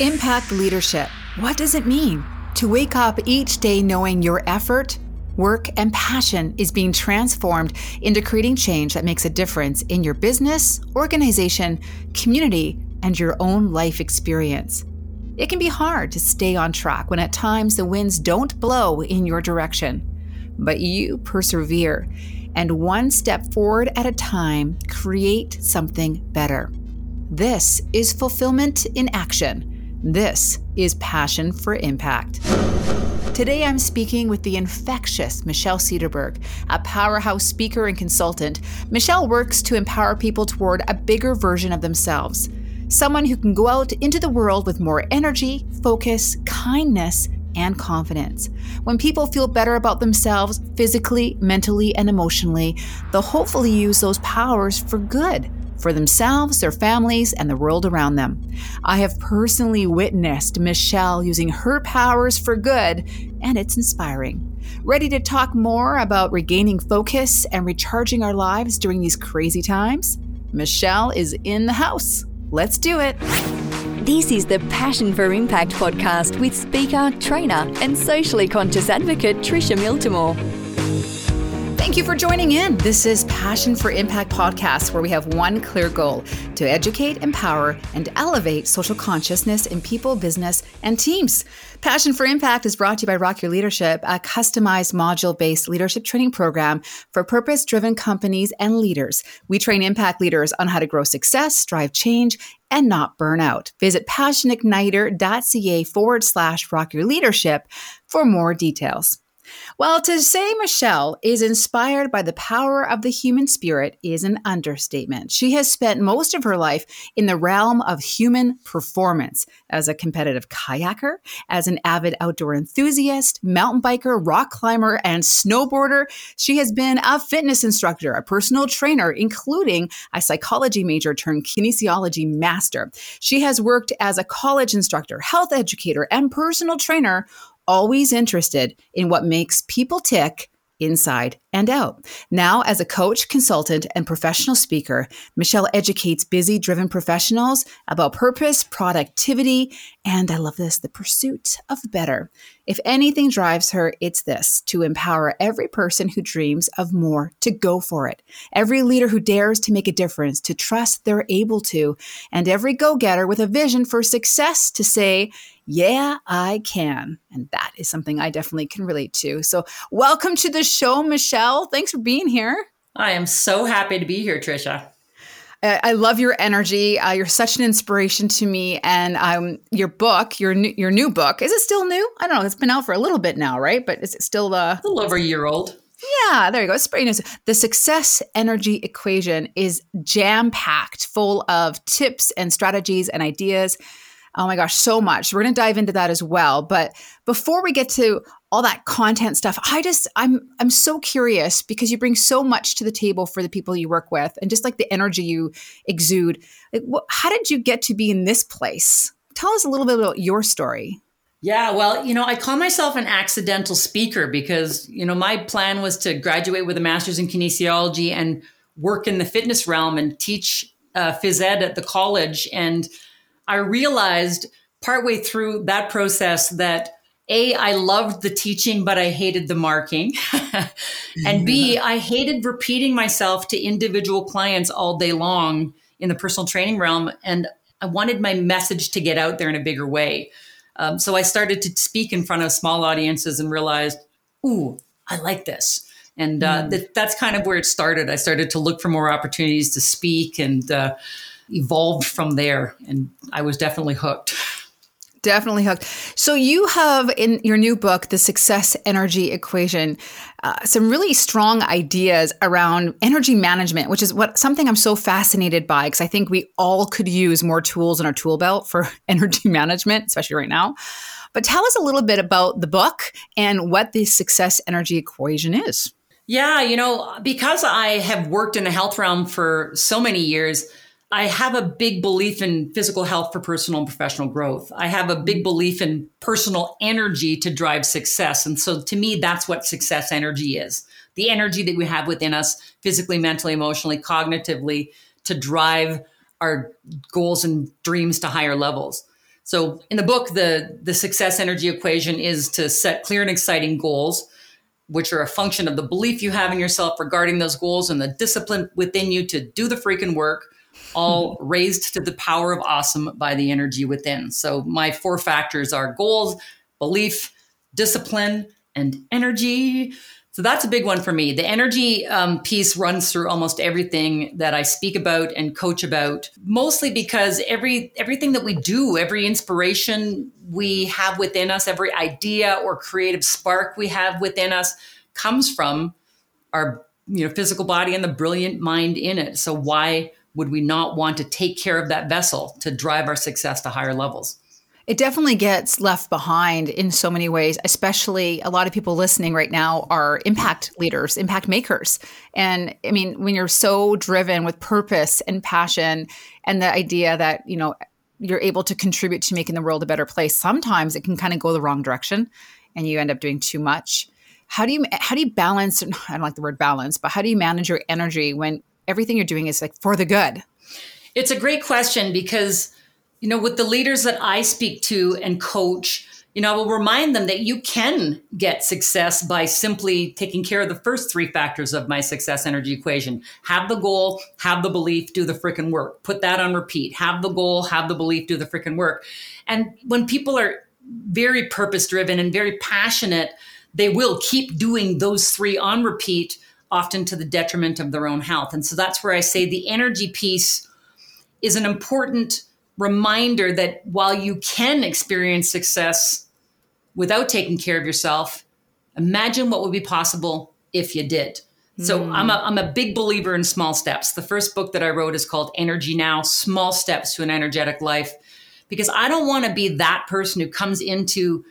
Impact leadership. What does it mean? To wake up each day knowing your effort, work, and passion is being transformed into creating change that makes a difference in your business, organization, community, and your own life experience. It can be hard to stay on track when at times the winds don't blow in your direction, but you persevere and one step forward at a time create something better. This is fulfillment in action. This is passion for impact. Today, I'm speaking with the infectious Michelle Cederberg, a powerhouse speaker and consultant. Michelle works to empower people toward a bigger version of themselves someone who can go out into the world with more energy, focus, kindness, and confidence. When people feel better about themselves physically, mentally, and emotionally, they'll hopefully use those powers for good for themselves, their families, and the world around them. I have personally witnessed Michelle using her powers for good, and it's inspiring. Ready to talk more about regaining focus and recharging our lives during these crazy times? Michelle is in the house. Let's do it. This is the Passion for Impact podcast with speaker, trainer, and socially conscious advocate Tricia Miltimore. Thank you for joining in. This is Passion for Impact podcast, where we have one clear goal to educate, empower, and elevate social consciousness in people, business, and teams. Passion for Impact is brought to you by Rock Your Leadership, a customized module based leadership training program for purpose driven companies and leaders. We train impact leaders on how to grow success, drive change, and not burn out. Visit passionigniter.ca forward slash rock your leadership for more details. Well, to say Michelle is inspired by the power of the human spirit is an understatement. She has spent most of her life in the realm of human performance as a competitive kayaker, as an avid outdoor enthusiast, mountain biker, rock climber, and snowboarder. She has been a fitness instructor, a personal trainer, including a psychology major turned kinesiology master. She has worked as a college instructor, health educator, and personal trainer always interested in what makes people tick inside and out. Now, as a coach, consultant, and professional speaker, Michelle educates busy, driven professionals about purpose, productivity, and I love this the pursuit of better. If anything drives her, it's this to empower every person who dreams of more to go for it. Every leader who dares to make a difference, to trust they're able to, and every go getter with a vision for success to say, yeah, I can. And that is something I definitely can relate to. So, welcome to the show, Michelle. Thanks for being here. I am so happy to be here, Tricia. I love your energy. Uh, you're such an inspiration to me, and um, your book, your new, your new book, is it still new? I don't know. It's been out for a little bit now, right? But is it still uh, a little over a year old? Yeah, there you go. It's pretty nice. The success energy equation is jam packed, full of tips and strategies and ideas Oh my gosh, so much. We're going to dive into that as well. But before we get to all that content stuff, I just I'm I'm so curious because you bring so much to the table for the people you work with and just like the energy you exude. Like, what, how did you get to be in this place? Tell us a little bit about your story. Yeah, well, you know, I call myself an accidental speaker because, you know, my plan was to graduate with a master's in kinesiology and work in the fitness realm and teach uh, phys ed at the college. And I realized partway through that process that a i loved the teaching but i hated the marking. And b i hated repeating myself to individual clients all day long in the personal training realm and i wanted my message to get out there in a bigger way. Um, so i started to speak in front of small audiences and realized ooh i like this. And uh, mm. th- that's kind of where it started. I started to look for more opportunities to speak and uh, evolved from there. And I was definitely hooked. Definitely hooked. So, you have in your new book, The Success Energy Equation, uh, some really strong ideas around energy management, which is what something I'm so fascinated by because I think we all could use more tools in our tool belt for energy management, especially right now. But tell us a little bit about the book and what the Success Energy Equation is. Yeah, you know, because I have worked in the health realm for so many years, I have a big belief in physical health for personal and professional growth. I have a big mm-hmm. belief in personal energy to drive success. And so to me, that's what success energy is the energy that we have within us physically, mentally, emotionally, cognitively to drive our goals and dreams to higher levels. So in the book, the the success energy equation is to set clear and exciting goals, which are a function of the belief you have in yourself regarding those goals and the discipline within you to do the freaking work, all raised to the power of awesome by the energy within. So my four factors are goals, belief, discipline, and energy. So that's a big one for me. The energy um, piece runs through almost everything that I speak about and coach about, mostly because every everything that we do, every inspiration we have within us, every idea or creative spark we have within us, comes from our you know physical body and the brilliant mind in it. So why would we not want to take care of that vessel to drive our success to higher levels? It definitely gets left behind in so many ways, especially a lot of people listening right now are impact leaders, impact makers. And I mean, when you're so driven with purpose and passion and the idea that, you know, you're able to contribute to making the world a better place, sometimes it can kind of go the wrong direction and you end up doing too much. How do you how do you balance I don't like the word balance, but how do you manage your energy when everything you're doing is like for the good? It's a great question because you know, with the leaders that I speak to and coach, you know, I will remind them that you can get success by simply taking care of the first three factors of my success energy equation. Have the goal, have the belief, do the freaking work. Put that on repeat. Have the goal, have the belief, do the freaking work. And when people are very purpose driven and very passionate, they will keep doing those three on repeat, often to the detriment of their own health. And so that's where I say the energy piece is an important reminder that while you can experience success without taking care of yourself, imagine what would be possible if you did. So mm. I'm a I'm a big believer in small steps. The first book that I wrote is called Energy Now: Small Steps to an Energetic Life, because I don't want to be that person who comes into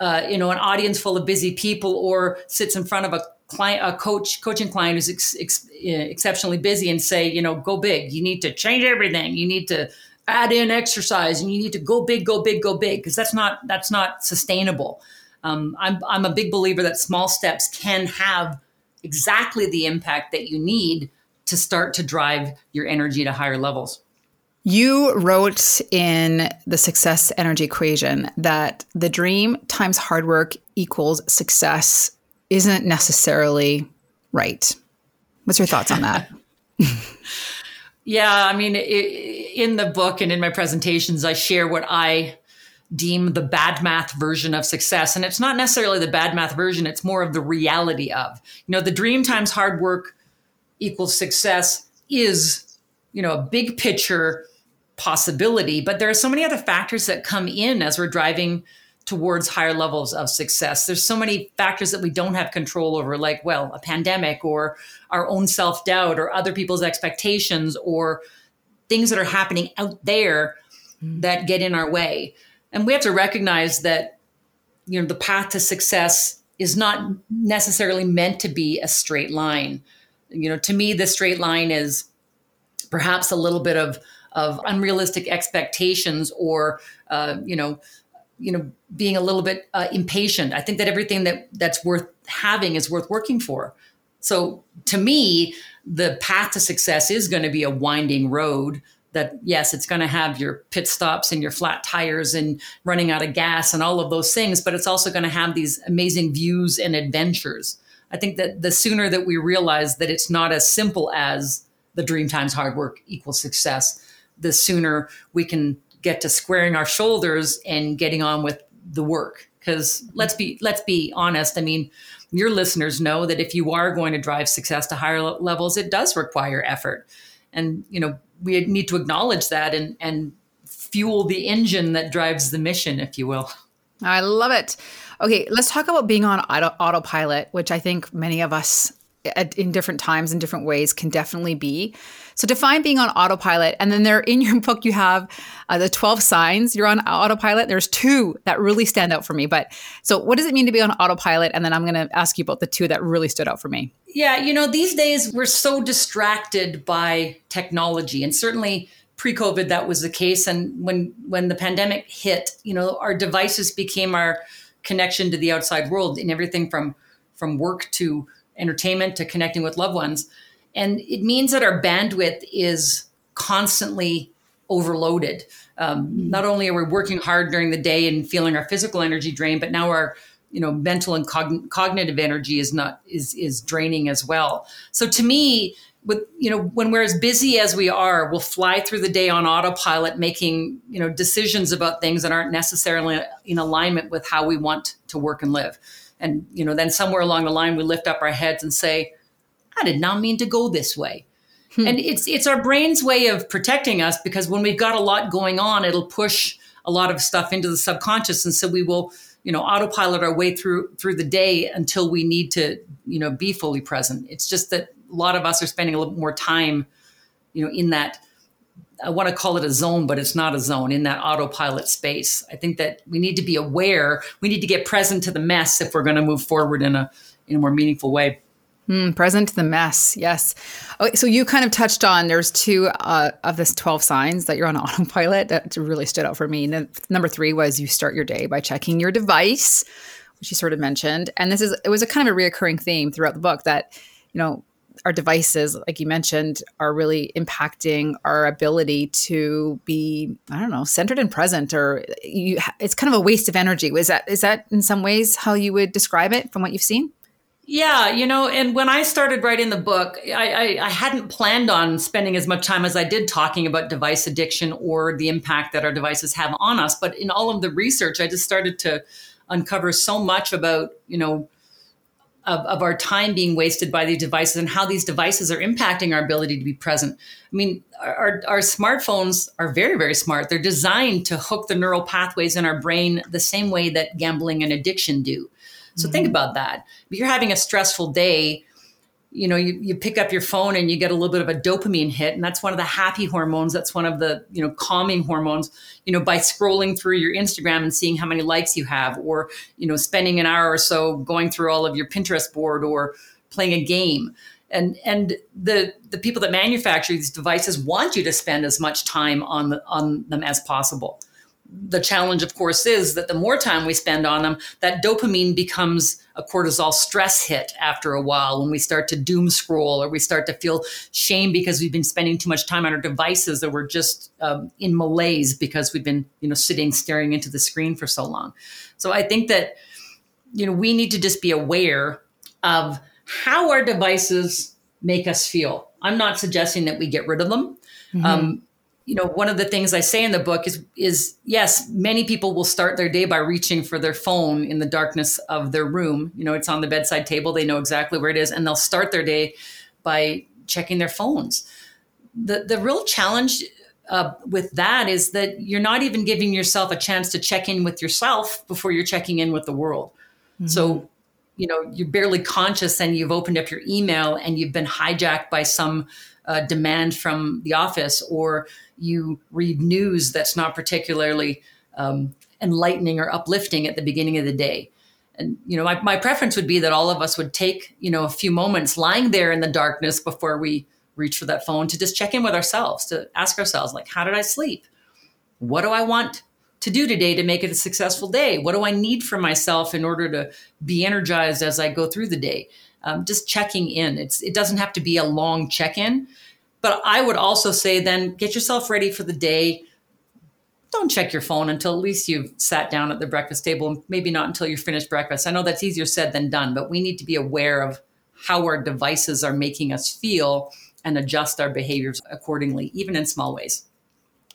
uh, you know an audience full of busy people or sits in front of a client a coach coaching client who's ex, ex, exceptionally busy and say you know go big. You need to change everything. You need to add in exercise and you need to go big, go big, go big because that's not that's not sustainable. Um, I'm I'm a big believer that small steps can have exactly the impact that you need to start to drive your energy to higher levels. You wrote in the success energy equation that the dream times hard work equals success isn't necessarily right. What's your thoughts on that? Yeah, I mean, it, in the book and in my presentations, I share what I deem the bad math version of success. And it's not necessarily the bad math version, it's more of the reality of. You know, the dream times hard work equals success is, you know, a big picture possibility, but there are so many other factors that come in as we're driving towards higher levels of success. There's so many factors that we don't have control over, like, well, a pandemic or our own self doubt or other people's expectations or things that are happening out there mm. that get in our way. And we have to recognize that, you know, the path to success is not necessarily meant to be a straight line. You know, to me, the straight line is perhaps a little bit of of unrealistic expectations or uh, you know you know being a little bit uh, impatient. I think that everything that that's worth having is worth working for. So to me the path to success is going to be a winding road that yes it's going to have your pit stops and your flat tires and running out of gas and all of those things but it's also going to have these amazing views and adventures. I think that the sooner that we realize that it's not as simple as the dream times hard work equals success the sooner we can get to squaring our shoulders and getting on with the work. Because let's be let's be honest. I mean your listeners know that if you are going to drive success to higher levels it does require effort. And you know we need to acknowledge that and and fuel the engine that drives the mission if you will. I love it. Okay let's talk about being on auto, autopilot which i think many of us at, in different times in different ways can definitely be so define being on autopilot. And then there in your book, you have uh, the 12 signs you're on autopilot. There's two that really stand out for me. But so what does it mean to be on autopilot? And then I'm going to ask you about the two that really stood out for me. Yeah, you know, these days we're so distracted by technology and certainly pre-COVID that was the case. And when when the pandemic hit, you know, our devices became our connection to the outside world in everything from from work to entertainment to connecting with loved ones. And it means that our bandwidth is constantly overloaded. Um, mm-hmm. Not only are we working hard during the day and feeling our physical energy drain, but now our you know mental and cogn- cognitive energy is not is is draining as well. So to me, with you know when we're as busy as we are we'll fly through the day on autopilot making you know decisions about things that aren't necessarily in alignment with how we want to work and live and you know then somewhere along the line we lift up our heads and say i did not mean to go this way hmm. and it's it's our brain's way of protecting us because when we've got a lot going on it'll push a lot of stuff into the subconscious and so we will you know autopilot our way through through the day until we need to you know be fully present it's just that a lot of us are spending a little more time, you know, in that. I want to call it a zone, but it's not a zone in that autopilot space. I think that we need to be aware. We need to get present to the mess if we're going to move forward in a in a more meaningful way. Mm, present to the mess. Yes. Okay, so you kind of touched on there's two uh, of this 12 signs that you're on autopilot that really stood out for me. And number three was you start your day by checking your device, which you sort of mentioned. And this is, it was a kind of a reoccurring theme throughout the book that, you know, our devices, like you mentioned, are really impacting our ability to be, I don't know, centered and present. Or you, it's kind of a waste of energy. Is that is that in some ways how you would describe it from what you've seen? Yeah, you know, and when I started writing the book, I, I, I, hadn't planned on spending as much time as I did talking about device addiction or the impact that our devices have on us. But in all of the research, I just started to uncover so much about, you know, of, of our time being wasted by these devices and how these devices are impacting our ability to be present. I mean, our, our smartphones are very, very smart. They're designed to hook the neural pathways in our brain the same way that gambling and addiction do. So mm-hmm. think about that. If you're having a stressful day, you know you, you pick up your phone and you get a little bit of a dopamine hit and that's one of the happy hormones that's one of the you know calming hormones you know by scrolling through your instagram and seeing how many likes you have or you know spending an hour or so going through all of your pinterest board or playing a game and and the the people that manufacture these devices want you to spend as much time on the, on them as possible the challenge, of course, is that the more time we spend on them, that dopamine becomes a cortisol stress hit after a while when we start to doom scroll or we start to feel shame because we've been spending too much time on our devices or we're just um, in malaise because we've been, you know, sitting staring into the screen for so long. So I think that, you know, we need to just be aware of how our devices make us feel. I'm not suggesting that we get rid of them. Mm-hmm. Um, you know one of the things i say in the book is is yes many people will start their day by reaching for their phone in the darkness of their room. You know it's on the bedside table. They know exactly where it is and they'll start their day by checking their phones. The the real challenge uh, with that is that you're not even giving yourself a chance to check in with yourself before you're checking in with the world. Mm-hmm. so you know you're barely conscious and you've opened up your email and you've been hijacked by some uh, demand from the office or you read news that's not particularly um, enlightening or uplifting at the beginning of the day. And you know my, my preference would be that all of us would take you know a few moments lying there in the darkness before we reach for that phone to just check in with ourselves to ask ourselves like how did i sleep? What do i want to do today to make it a successful day? What do i need for myself in order to be energized as i go through the day um, just checking in it's it doesn't have to be a long check-in but I would also say then get yourself ready for the day. Don't check your phone until at least you've sat down at the breakfast table, maybe not until you've finished breakfast. I know that's easier said than done, but we need to be aware of how our devices are making us feel and adjust our behaviors accordingly, even in small ways.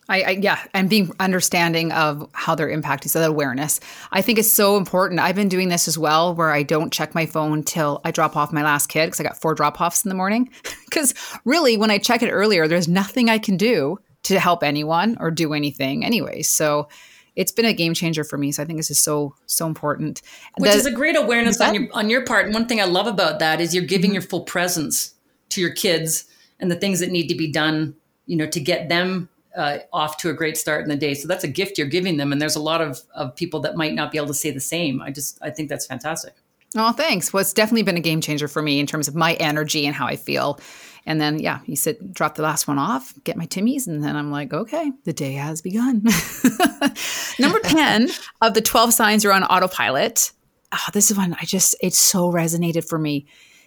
I, I, yeah, and being understanding of how they're impacting, so that awareness, I think is so important. I've been doing this as well, where I don't check my phone till I drop off my last kid because I got four drop offs in the morning. Because really, when I check it earlier, there's nothing I can do to help anyone or do anything anyway. So it's been a game changer for me. So I think this is so so important. Which the, is a great awareness on your on your part. And one thing I love about that is you're giving mm-hmm. your full presence to your kids and the things that need to be done, you know, to get them uh, off to a great start in the day. So that's a gift you're giving them. And there's a lot of, of people that might not be able to say the same. I just, I think that's fantastic. Oh, thanks. Well, it's definitely been a game changer for me in terms of my energy and how I feel. And then, yeah, you said drop the last one off, get my Timmies, and then I'm like, okay, the day has begun. Number 10 of the 12 signs are on autopilot. Oh, this is one I just, it so resonated for me.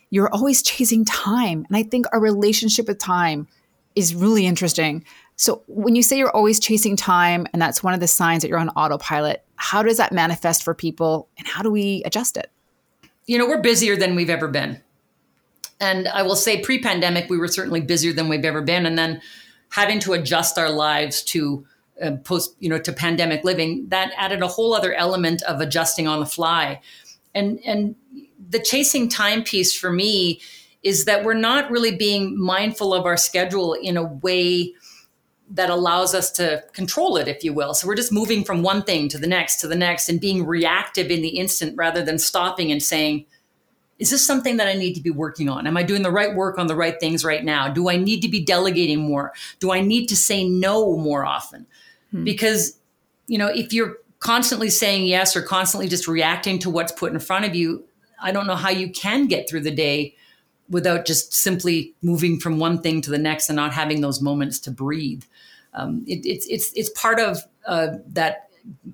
You're always chasing time. And I think our relationship with time is really interesting. So, when you say you're always chasing time and that's one of the signs that you're on autopilot, how does that manifest for people and how do we adjust it? You know, we're busier than we've ever been. And I will say pre pandemic, we were certainly busier than we've ever been. And then having to adjust our lives to uh, post, you know, to pandemic living, that added a whole other element of adjusting on the fly. And, and the chasing time piece for me is that we're not really being mindful of our schedule in a way that allows us to control it, if you will. So we're just moving from one thing to the next to the next and being reactive in the instant rather than stopping and saying, is this something that I need to be working on? Am I doing the right work on the right things right now? Do I need to be delegating more? Do I need to say no more often? Hmm. Because, you know, if you're constantly saying yes or constantly just reacting to what's put in front of you, I don't know how you can get through the day without just simply moving from one thing to the next and not having those moments to breathe. Um, it, it's it's it's part of uh, that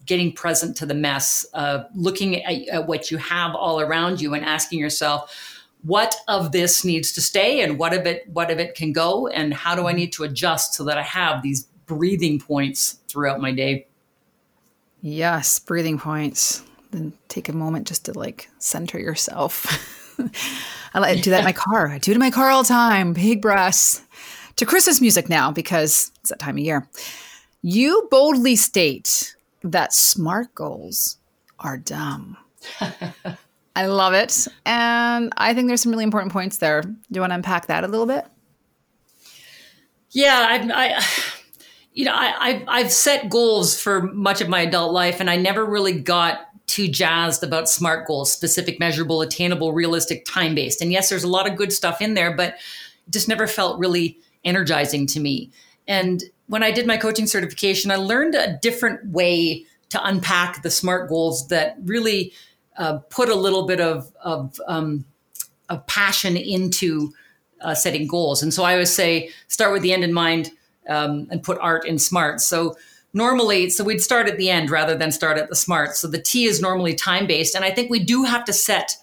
getting present to the mess, uh, looking at, at what you have all around you, and asking yourself, what of this needs to stay, and what of it what of it can go, and how do I need to adjust so that I have these breathing points throughout my day. Yes, breathing points. Then take a moment just to like center yourself. I like to do that in my car. I do it in my car all the time. Big breaths. To Christmas music now because it's that time of year. You boldly state that SMART goals are dumb. I love it. And I think there's some really important points there. Do you want to unpack that a little bit? Yeah, I, I you know, I, I, have set goals for much of my adult life, and I never really got too jazzed about SMART goals specific, measurable, attainable, realistic, time based. And yes, there's a lot of good stuff in there, but just never felt really energizing to me. And when I did my coaching certification, I learned a different way to unpack the SMART goals that really uh, put a little bit of, of, um, of passion into uh, setting goals. And so I always say, start with the end in mind um, and put art in SMART. So normally so we'd start at the end rather than start at the smart. So the t is normally time based and i think we do have to set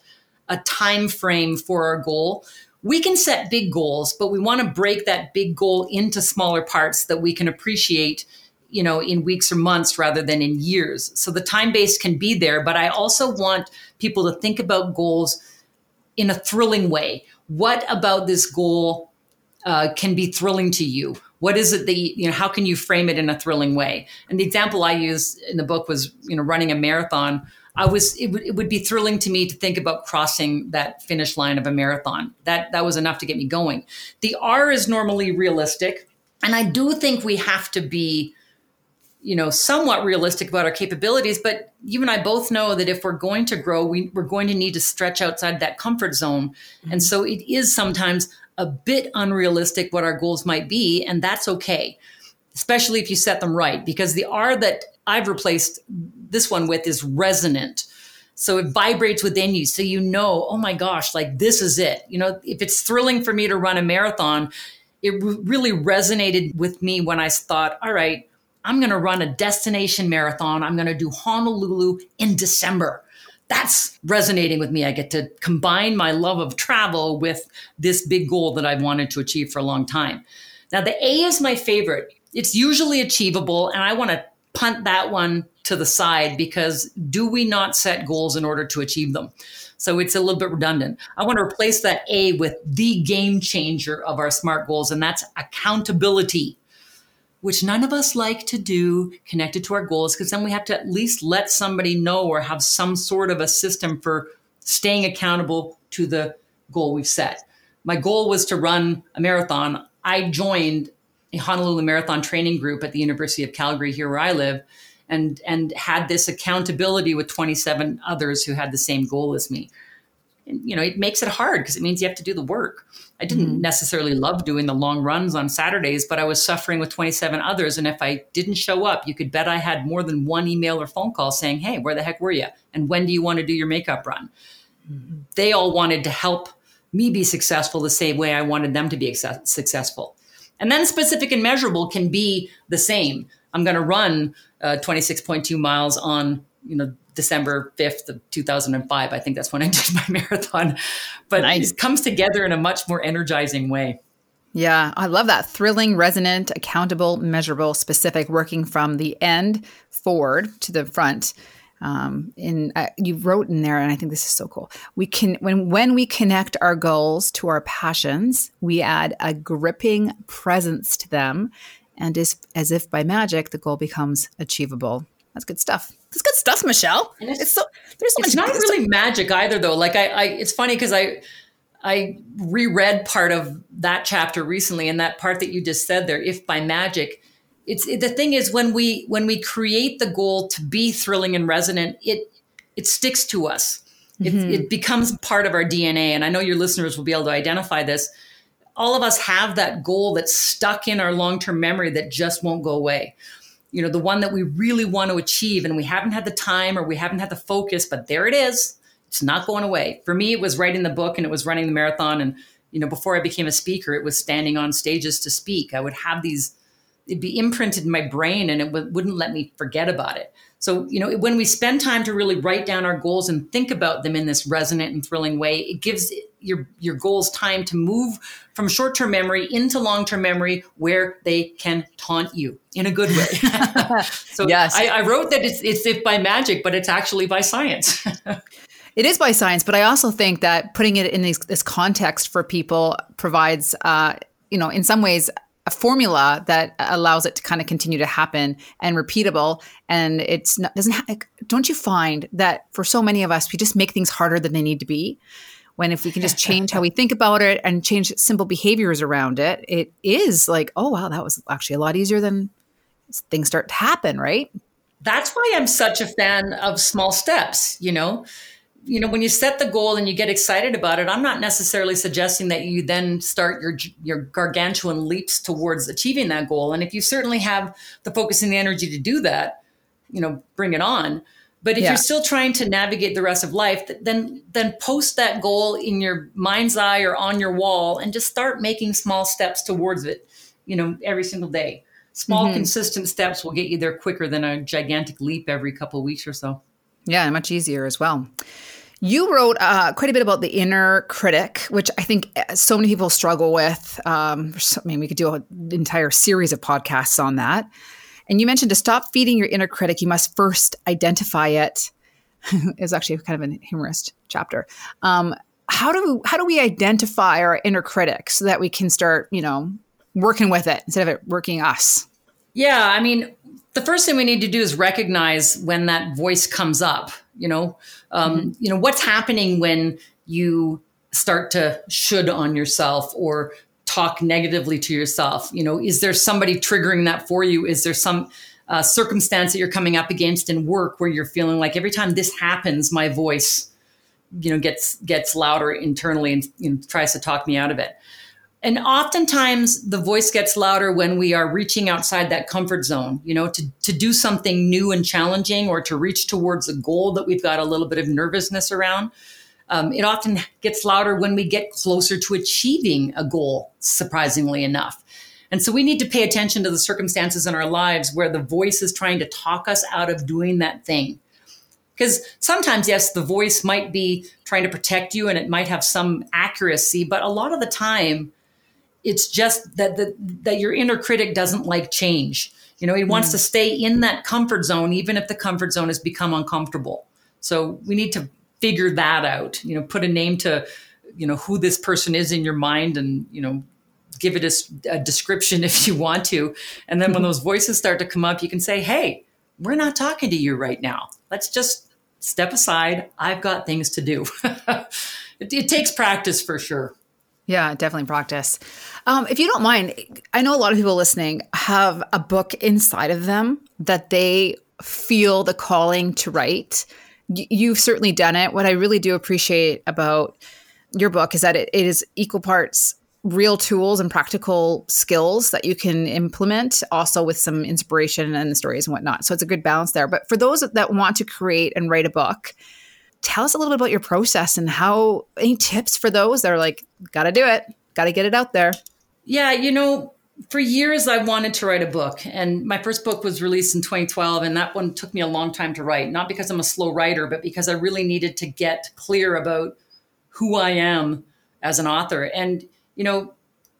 a time frame for our goal. We can set big goals but we want to break that big goal into smaller parts that we can appreciate you know in weeks or months rather than in years. So the time based can be there but i also want people to think about goals in a thrilling way. What about this goal uh, can be thrilling to you what is it that you, you know how can you frame it in a thrilling way? And the example i used in the book was you know running a marathon. I was it, w- it would be thrilling to me to think about crossing that finish line of a marathon. That that was enough to get me going. The r is normally realistic and i do think we have to be you know somewhat realistic about our capabilities but you and i both know that if we're going to grow we, we're going to need to stretch outside that comfort zone. Mm-hmm. and so it is sometimes a bit unrealistic what our goals might be, and that's okay, especially if you set them right. Because the R that I've replaced this one with is resonant. So it vibrates within you. So you know, oh my gosh, like this is it. You know, if it's thrilling for me to run a marathon, it really resonated with me when I thought, all right, I'm going to run a destination marathon. I'm going to do Honolulu in December that's resonating with me. I get to combine my love of travel with this big goal that I've wanted to achieve for a long time. Now, the A is my favorite. It's usually achievable, and I want to punt that one to the side because do we not set goals in order to achieve them? So it's a little bit redundant. I want to replace that A with the game changer of our SMART goals, and that's accountability which none of us like to do connected to our goals because then we have to at least let somebody know or have some sort of a system for staying accountable to the goal we've set. My goal was to run a marathon. I joined a Honolulu Marathon training group at the University of Calgary here where I live and and had this accountability with 27 others who had the same goal as me. And, you know, it makes it hard because it means you have to do the work. I didn't mm-hmm. necessarily love doing the long runs on Saturdays, but I was suffering with 27 others. And if I didn't show up, you could bet I had more than one email or phone call saying, Hey, where the heck were you? And when do you want to do your makeup run? Mm-hmm. They all wanted to help me be successful the same way I wanted them to be successful. And then specific and measurable can be the same. I'm going to run uh, 26.2 miles on, you know, December 5th of 2005. I think that's when I did my marathon. But nice. it comes together in a much more energizing way. Yeah, I love that. Thrilling, resonant, accountable, measurable, specific, working from the end forward to the front. Um, in uh, you wrote in there, and I think this is so cool. We can when when we connect our goals to our passions, we add a gripping presence to them, and is as if by magic, the goal becomes achievable. That's good stuff. That's good stuff, Michelle. And it's, it's so there's so it's much. not really stuff. magic either, though. Like I, I it's funny because I I reread part of that chapter recently, and that part that you just said there, if by magic, it's it, the thing is when we when we create the goal to be thrilling and resonant, it it sticks to us. It, mm-hmm. it becomes part of our DNA, and I know your listeners will be able to identify this. All of us have that goal that's stuck in our long term memory that just won't go away. You know, the one that we really want to achieve, and we haven't had the time or we haven't had the focus, but there it is it's not going away. For me, it was writing the book and it was running the marathon. And, you know, before I became a speaker, it was standing on stages to speak. I would have these, it'd be imprinted in my brain and it w- wouldn't let me forget about it. So, you know, when we spend time to really write down our goals and think about them in this resonant and thrilling way, it gives your your goals time to move from short-term memory into long-term memory where they can taunt you in a good way. so yes. I, I wrote that it's, it's if by magic, but it's actually by science. It is by science, but I also think that putting it in this, this context for people provides, uh, you know, in some ways, a formula that allows it to kind of continue to happen and repeatable. And it's not, doesn't. Ha- don't you find that for so many of us, we just make things harder than they need to be? When if we can just change how we think about it and change simple behaviors around it, it is like, oh wow, that was actually a lot easier than things start to happen, right? That's why I'm such a fan of small steps. You know you know when you set the goal and you get excited about it i'm not necessarily suggesting that you then start your your gargantuan leaps towards achieving that goal. And if you certainly have the focus and the energy to do that you know bring it on. But if yeah. you're still trying to navigate the rest of life then then post that goal in your mind's eye or on your wall and just start making small steps towards it you know every single day. Small mm-hmm. consistent steps will get you there quicker than a gigantic leap every couple of weeks or so. Yeah and much easier as well you wrote uh, quite a bit about the inner critic, which I think uh, so many people struggle with. Um, I mean, we could do an entire series of podcasts on that. And you mentioned to stop feeding your inner critic, you must first identify it. it's actually kind of a humorous chapter. Um, how do how do we identify our inner critic so that we can start, you know, working with it instead of it working us? Yeah, I mean, the first thing we need to do is recognize when that voice comes up you know um, mm-hmm. you know what's happening when you start to should on yourself or talk negatively to yourself? You know is there somebody triggering that for you? Is there some uh, circumstance that you're coming up against in work where you're feeling like every time this happens my voice you know gets gets louder internally and you know, tries to talk me out of it and oftentimes the voice gets louder when we are reaching outside that comfort zone you know to, to do something new and challenging or to reach towards a goal that we've got a little bit of nervousness around. Um, it often gets louder when we get closer to achieving a goal surprisingly enough. And so we need to pay attention to the circumstances in our lives where the voice is trying to talk us out of doing that thing. Because sometimes yes the voice might be trying to protect you and it might have some accuracy but a lot of the time it's just that the, that your inner critic doesn't like change. You know, he wants mm. to stay in that comfort zone, even if the comfort zone has become uncomfortable. So we need to figure that out. You know, put a name to, you know, who this person is in your mind, and you know, give it a, a description if you want to. And then when those voices start to come up, you can say, "Hey, we're not talking to you right now. Let's just step aside. I've got things to do." it, it takes practice for sure. Yeah, definitely practice. Um, if you don't mind, I know a lot of people listening have a book inside of them that they feel the calling to write. You've certainly done it. What I really do appreciate about your book is that it, it is equal parts real tools and practical skills that you can implement, also with some inspiration and stories and whatnot. So it's a good balance there. But for those that want to create and write a book, tell us a little bit about your process and how any tips for those that are like, gotta do it, gotta get it out there. Yeah, you know, for years I wanted to write a book, and my first book was released in 2012, and that one took me a long time to write. Not because I'm a slow writer, but because I really needed to get clear about who I am as an author. And you know,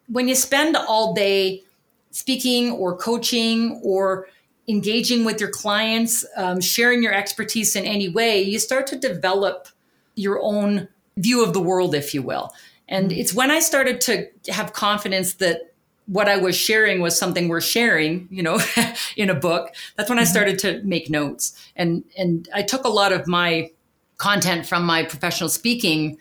when you spend all day speaking or coaching or engaging with your clients, um, sharing your expertise in any way, you start to develop your own view of the world, if you will. And it's when I started to have confidence that what I was sharing was something worth sharing, you know, in a book. That's when I mm-hmm. started to make notes. And and I took a lot of my content from my professional speaking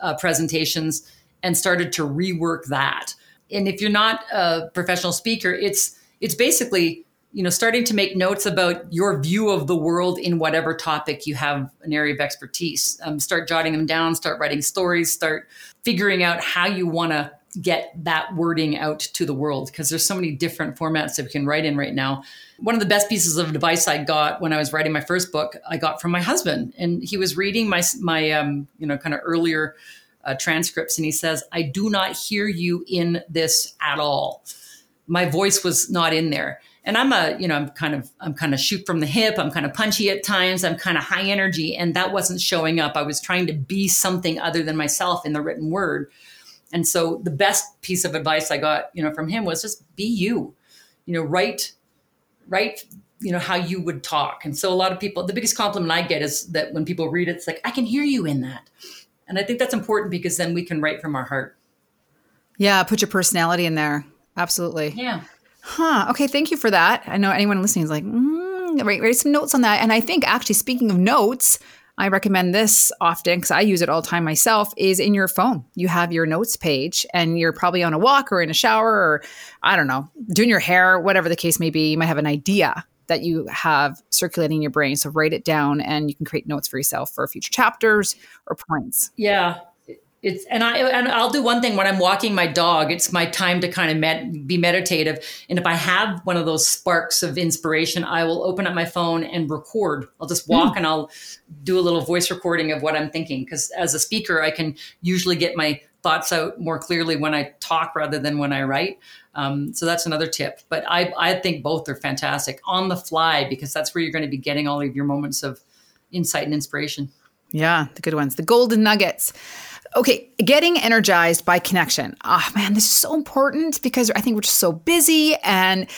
uh, presentations and started to rework that. And if you're not a professional speaker, it's it's basically you know starting to make notes about your view of the world in whatever topic you have an area of expertise. Um, start jotting them down start writing stories start figuring out how you want to get that wording out to the world because there's so many different formats that we can write in right now. One of the best pieces of advice i got when i was writing my first book i got from my husband and he was reading my my um, you know kind of earlier uh, transcripts and he says i do not hear you in this at all. My voice was not in there and i'm a you know i'm kind of i'm kind of shoot from the hip. I'm kind of punchy at times. I'm kind of high energy. And that wasn't showing up. I was trying to be something other than myself in the written word. And so the best piece of advice i got you know from him was just be you you know write write you know how you would talk. And so a lot of people the biggest compliment i get is that when people read it it's like i can hear you in that. And i think that's important because then we can write from our heart. Yeah put your personality in there. Absolutely. Yeah Huh. Okay. Thank you for that. I know anyone listening is like, mm, write, write some notes on that. And I think actually, speaking of notes, I recommend this often because I use it all the time myself. Is in your phone. You have your notes page, and you're probably on a walk or in a shower, or I don't know, doing your hair, whatever the case may be. You might have an idea that you have circulating in your brain. So write it down, and you can create notes for yourself for future chapters or points. Yeah, it's and I and I'll do one thing when I'm walking my dog. It's my time to kind of med, be meditative. And if I have one of those sparks of inspiration, I will open up my phone and record. I'll just walk mm. and I'll do a little voice recording of what I'm thinking. Because as a speaker, I can usually get my thoughts out more clearly when I talk rather than when I write. Um, so that's another tip. But I I think both are fantastic on the fly because that's where you're going to be getting all of your moments of insight and inspiration. Yeah, the good ones, the golden nuggets. Okay, getting energized by connection. Oh man, this is so important because I think we're just so busy. And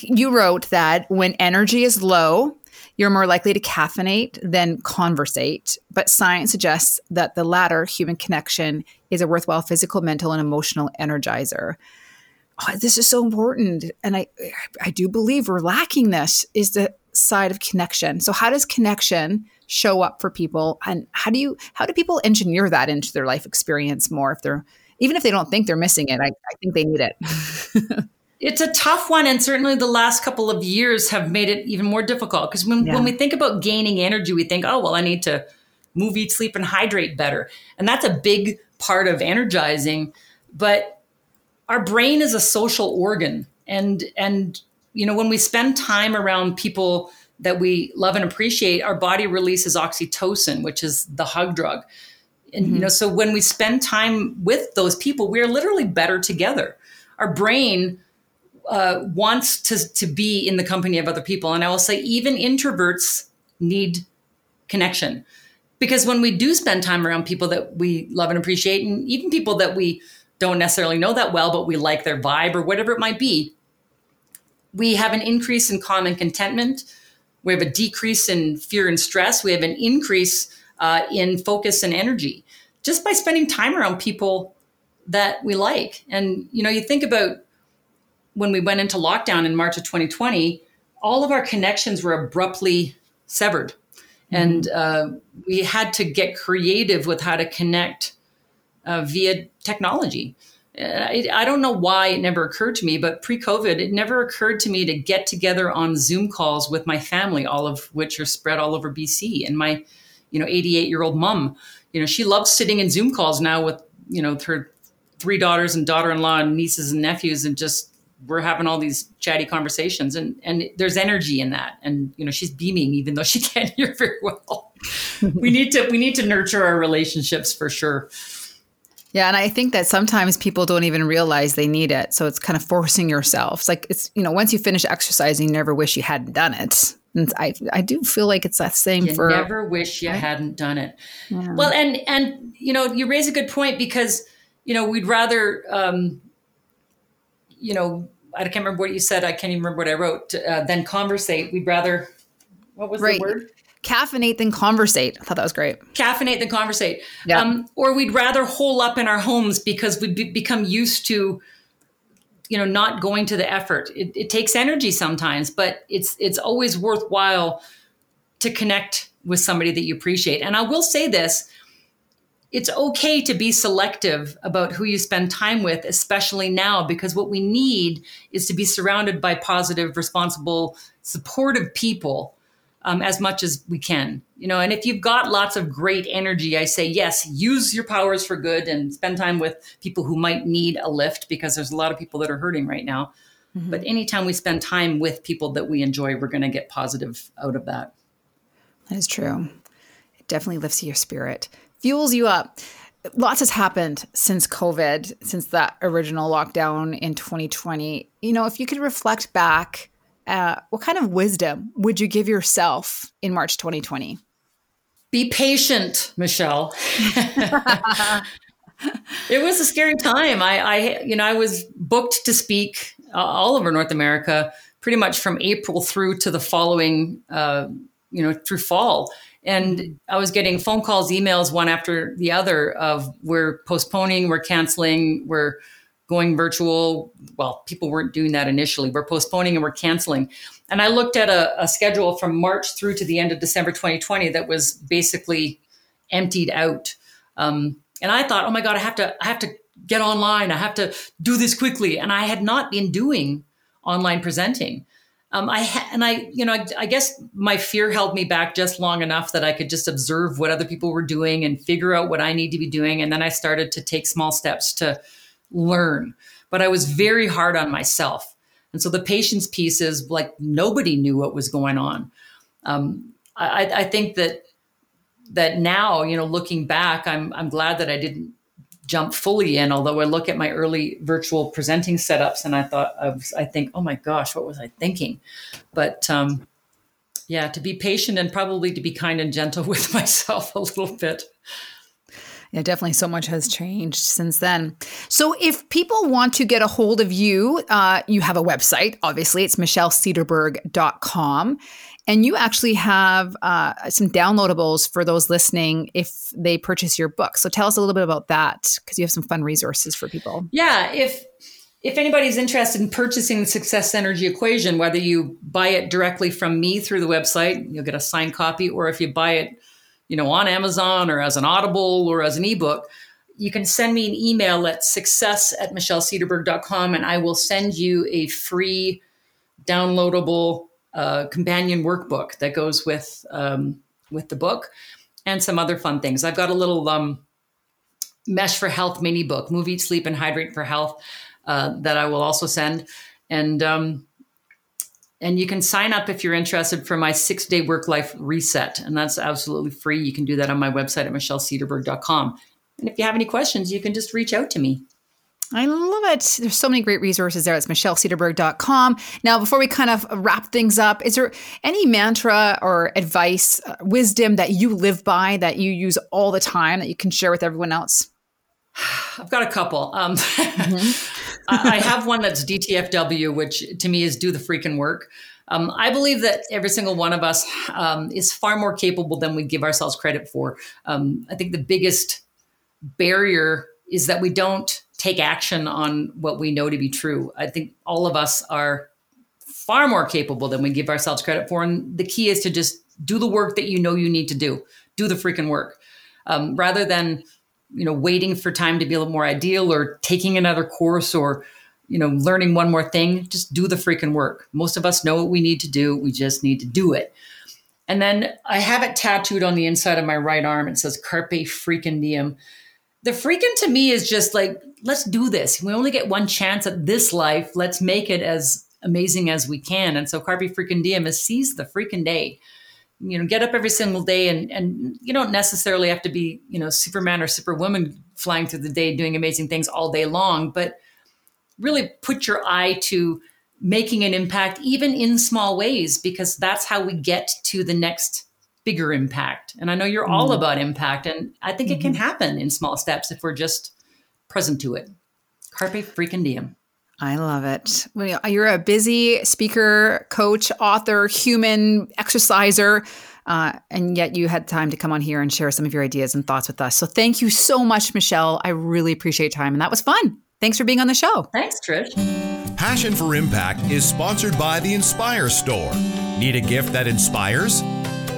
you wrote that when energy is low, you're more likely to caffeinate than conversate. But science suggests that the latter, human connection, is a worthwhile physical, mental, and emotional energizer. Oh, this is so important. And I I do believe we're lacking this is the side of connection. So how does connection show up for people? And how do you how do people engineer that into their life experience more if they're even if they don't think they're missing it i, I think they need it? It's a tough one and certainly the last couple of years have made it even more difficult because when, yeah. when we think about gaining energy we think oh well i need to move eat sleep and hydrate better. And that's a big part of energizing but our brain is a social organ and and you know when we spend time around people that we love and appreciate, our body releases oxytocin, which is the hug drug. And mm-hmm. you know, so when we spend time with those people, we are literally better together. Our brain uh, wants to to be in the company of other people, and I will say even introverts need connection because when we do spend time around people that we love and appreciate, and even people that we don't necessarily know that well, but we like their vibe or whatever it might be, we have an increase in calm and contentment we have a decrease in fear and stress. We have an increase uh, in focus and energy just by spending time around people that we like. And, you know, you think about when we went into lockdown in March of 2020, all of our connections were abruptly severed. Mm-hmm. And uh, we had to get creative with how to connect uh, via technology. Uh, I, I, don't know why it never occurred to me, but pre COVID, it never occurred to me to get together on Zoom calls with my family, all of which are spread all over BC. And my, you know, 88 year old mom, you know, she loves sitting in Zoom calls now with, you know, her three daughters and daughter in law and nieces and nephews and just we're having all these chatty conversations. And and there's energy in that. And you know she's beaming even though she can't hear very well. We need to we need to nurture our relationships for sure yeah, and I think that sometimes people don't even realize they need it. So it's kind of forcing yourself. It's like it's you know, once you finish exercising, you never wish you hadn't done it. And I I do feel like it's that same you for never wish you right? hadn't done it. Yeah. Well, and and you know, you raise a good point because you know we'd rather um, you know, I can't remember what you said. I can't even remember what I wrote. Uh, then conversate. We'd rather, what was right. the word? Caffeinate than conversate. I thought that was great. Caffeinate than conversate. Yeah. Um, or we'd rather hole up in our homes because we be- become used to, you know, not going to the effort. It, it takes energy sometimes, but it's it's always worthwhile to connect with somebody that you appreciate. And I will say this it's okay to be selective about who you spend time with, especially now, because what we need is to be surrounded by positive, responsible, supportive people um, as much as we can. You know, and if you've got lots of great energy, I say yes, use your powers for good and spend time with people who might need a lift because there's a lot of people that are hurting right now. Mm-hmm. But anytime we spend time with people that we enjoy, we're going to get positive out of that. That is true. It definitely lifts your spirit fuels you up. Lots has happened since COVID, since that original lockdown in 2020. You know, if you could reflect back, uh, what kind of wisdom would you give yourself in March 2020? Be patient, Michelle. it was a scary time. I, I, you know, I was booked to speak uh, all over North America, pretty much from April through to the following, uh, you know, through fall. And I was getting phone calls, emails, one after the other of we're postponing, we're canceling, we're going virtual. Well, people weren't doing that initially. We're postponing and we're canceling. And I looked at a, a schedule from March through to the end of December 2020 that was basically emptied out. Um, and I thought, oh my God, I have to, I have to get online. I have to do this quickly. And I had not been doing online presenting um, I ha- and I, you know, I, I, guess my fear held me back just long enough that I could just observe what other people were doing and figure out what I need to be doing, and then I started to take small steps to learn. But I was very hard on myself, and so the patience piece is like nobody knew what was going on. Um, I, I think that that now, you know, looking back, I'm I'm glad that I didn't jump fully in. Although I look at my early virtual presenting setups and I thought I was, I think, oh my gosh, what was I thinking? But um, yeah, to be patient and probably to be kind and gentle with myself a little bit. Yeah, definitely so much has changed since then. So, if people want to get a hold of you, uh, you have a website, obviously, it's michellecederberg.com. And you actually have uh, some downloadables for those listening if they purchase your book. So tell us a little bit about that because you have some fun resources for people. Yeah, if if anybody's interested in purchasing the Success Energy Equation, whether you buy it directly from me through the website, you'll get a signed copy, or if you buy it, you know, on Amazon or as an Audible or as an ebook, you can send me an email at success at michellecederberg.com and I will send you a free downloadable a companion workbook that goes with um, with the book, and some other fun things. I've got a little um, Mesh for Health mini book, Move, Eat, Sleep, and Hydrate for Health, uh, that I will also send. And um, and you can sign up if you're interested for my six day work life reset, and that's absolutely free. You can do that on my website at michellecederberg.com. And if you have any questions, you can just reach out to me. I love it. There's so many great resources there. It's michellecederberg.com. Now, before we kind of wrap things up, is there any mantra or advice, uh, wisdom that you live by that you use all the time that you can share with everyone else? I've got a couple. Um, mm-hmm. I have one that's DTFW, which to me is do the freaking work. Um, I believe that every single one of us um, is far more capable than we give ourselves credit for. Um, I think the biggest barrier is that we don't take action on what we know to be true. I think all of us are far more capable than we give ourselves credit for. And the key is to just do the work that you know you need to do. Do the freaking work. Um, rather than, you know, waiting for time to be a little more ideal or taking another course or, you know, learning one more thing, just do the freaking work. Most of us know what we need to do. We just need to do it. And then I have it tattooed on the inside of my right arm. It says Carpe freaking diem the freaking to me is just like, let's do this. We only get one chance at this life. Let's make it as amazing as we can. And so Carpe freaking diem is seize the freaking day. You know, get up every single day and and you don't necessarily have to be, you know, Superman or Superwoman flying through the day doing amazing things all day long, but really put your eye to making an impact even in small ways because that's how we get to the next bigger impact. And I know you're mm all about impact, and I think mm-hmm. it can mm-hmm. happen in small steps if we're just present to it. Carpe freaking diem. I love it. You're a busy speaker, coach, author, human, exerciser. Uh, and yet you had time to come on here and share some of your ideas and thoughts with us. So thank you so much, Michelle. I really appreciate time. And that was fun. Thanks for being on the show. Thanks, Trish. Passion for Impact is sponsored by the Inspire Store. Need a gift that inspires?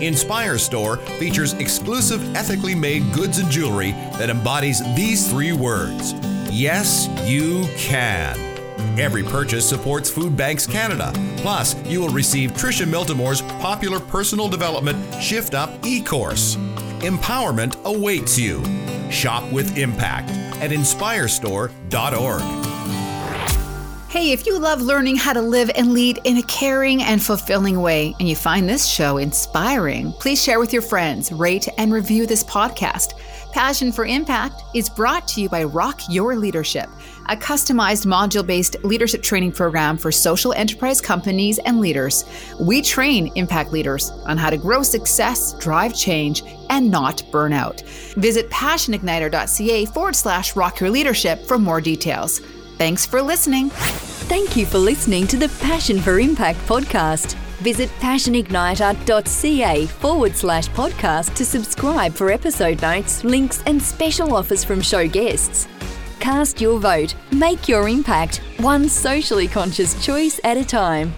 Inspire Store features exclusive ethically made goods and jewelry that embodies these three words Yes, you can. Every purchase supports Food Banks Canada. Plus, you will receive Tricia Miltimore's popular personal development Shift Up e course. Empowerment awaits you. Shop with impact at inspirestore.org. Hey, if you love learning how to live and lead in a caring and fulfilling way, and you find this show inspiring, please share with your friends, rate, and review this podcast. Passion for Impact is brought to you by Rock Your Leadership, a customized module based leadership training program for social enterprise companies and leaders. We train impact leaders on how to grow success, drive change, and not burn out. Visit passionigniter.ca forward slash rock your leadership for more details. Thanks for listening. Thank you for listening to the Passion for Impact podcast. Visit passionigniter.ca forward slash podcast to subscribe for episode notes, links, and special offers from show guests. Cast your vote, make your impact, one socially conscious choice at a time.